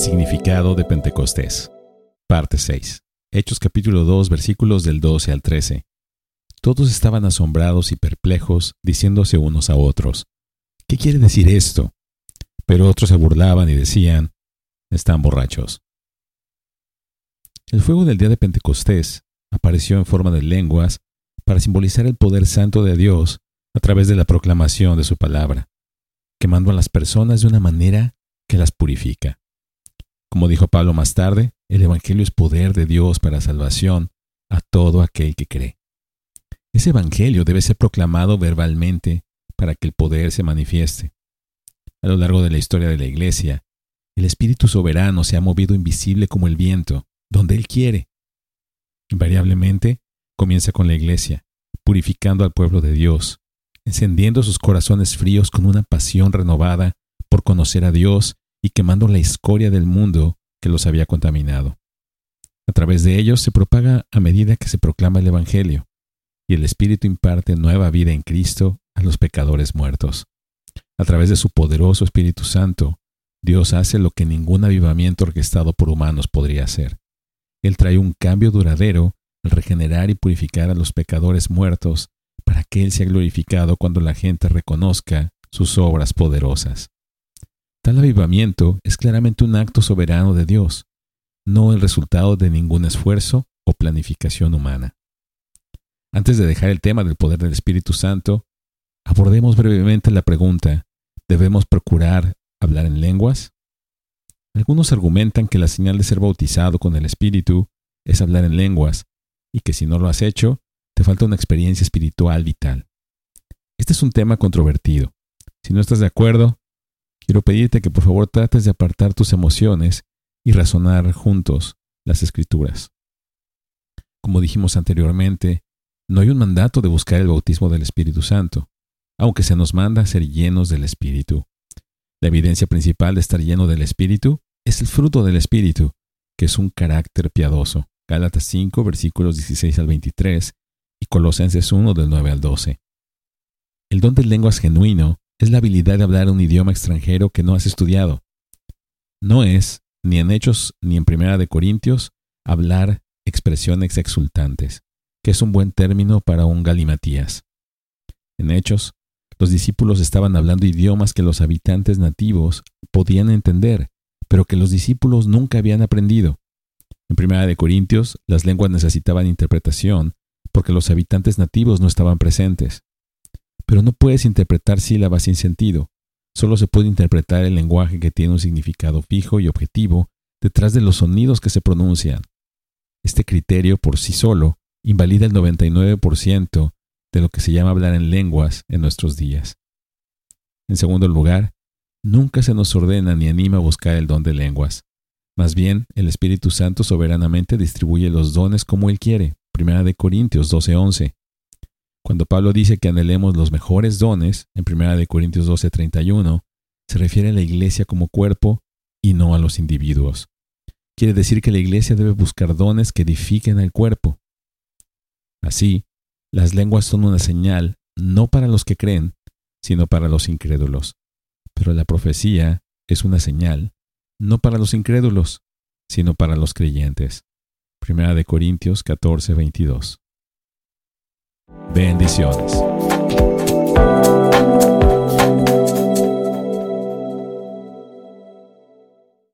significado de Pentecostés. Parte 6. Hechos capítulo 2 versículos del 12 al 13. Todos estaban asombrados y perplejos, diciéndose unos a otros, ¿qué quiere decir esto? Pero otros se burlaban y decían, están borrachos. El fuego del día de Pentecostés apareció en forma de lenguas para simbolizar el poder santo de Dios a través de la proclamación de su palabra, quemando a las personas de una manera que las purifica. Como dijo Pablo más tarde, el Evangelio es poder de Dios para salvación a todo aquel que cree. Ese Evangelio debe ser proclamado verbalmente para que el poder se manifieste. A lo largo de la historia de la Iglesia, el Espíritu Soberano se ha movido invisible como el viento, donde Él quiere. Invariablemente, comienza con la Iglesia, purificando al pueblo de Dios, encendiendo sus corazones fríos con una pasión renovada por conocer a Dios y quemando la escoria del mundo que los había contaminado. A través de ellos se propaga a medida que se proclama el Evangelio, y el Espíritu imparte nueva vida en Cristo a los pecadores muertos. A través de su poderoso Espíritu Santo, Dios hace lo que ningún avivamiento orquestado por humanos podría hacer. Él trae un cambio duradero al regenerar y purificar a los pecadores muertos para que Él sea glorificado cuando la gente reconozca sus obras poderosas. Tal avivamiento es claramente un acto soberano de Dios, no el resultado de ningún esfuerzo o planificación humana. Antes de dejar el tema del poder del Espíritu Santo, abordemos brevemente la pregunta, ¿debemos procurar hablar en lenguas? Algunos argumentan que la señal de ser bautizado con el Espíritu es hablar en lenguas, y que si no lo has hecho, te falta una experiencia espiritual vital. Este es un tema controvertido. Si no estás de acuerdo, quiero pedirte que por favor trates de apartar tus emociones y razonar juntos las escrituras. Como dijimos anteriormente, no hay un mandato de buscar el bautismo del Espíritu Santo, aunque se nos manda a ser llenos del Espíritu. La evidencia principal de estar lleno del Espíritu es el fruto del Espíritu, que es un carácter piadoso. Gálatas 5, versículos 16 al 23 y Colosenses 1 del 9 al 12. El don de lenguas genuino es la habilidad de hablar un idioma extranjero que no has estudiado. No es, ni en Hechos ni en Primera de Corintios, hablar expresiones exultantes, que es un buen término para un galimatías. En Hechos, los discípulos estaban hablando idiomas que los habitantes nativos podían entender, pero que los discípulos nunca habían aprendido. En Primera de Corintios, las lenguas necesitaban interpretación porque los habitantes nativos no estaban presentes. Pero no puedes interpretar sílabas sin sentido. Solo se puede interpretar el lenguaje que tiene un significado fijo y objetivo detrás de los sonidos que se pronuncian. Este criterio por sí solo invalida el 99% de lo que se llama hablar en lenguas en nuestros días. En segundo lugar, nunca se nos ordena ni anima a buscar el don de lenguas. Más bien, el Espíritu Santo soberanamente distribuye los dones como Él quiere. Primera de Corintios 12:11. Cuando Pablo dice que anhelemos los mejores dones, en 1 Corintios 12:31, se refiere a la iglesia como cuerpo y no a los individuos. Quiere decir que la iglesia debe buscar dones que edifiquen al cuerpo. Así, las lenguas son una señal no para los que creen, sino para los incrédulos. Pero la profecía es una señal no para los incrédulos, sino para los creyentes. 1 de Corintios 14, 22. Bendiciones.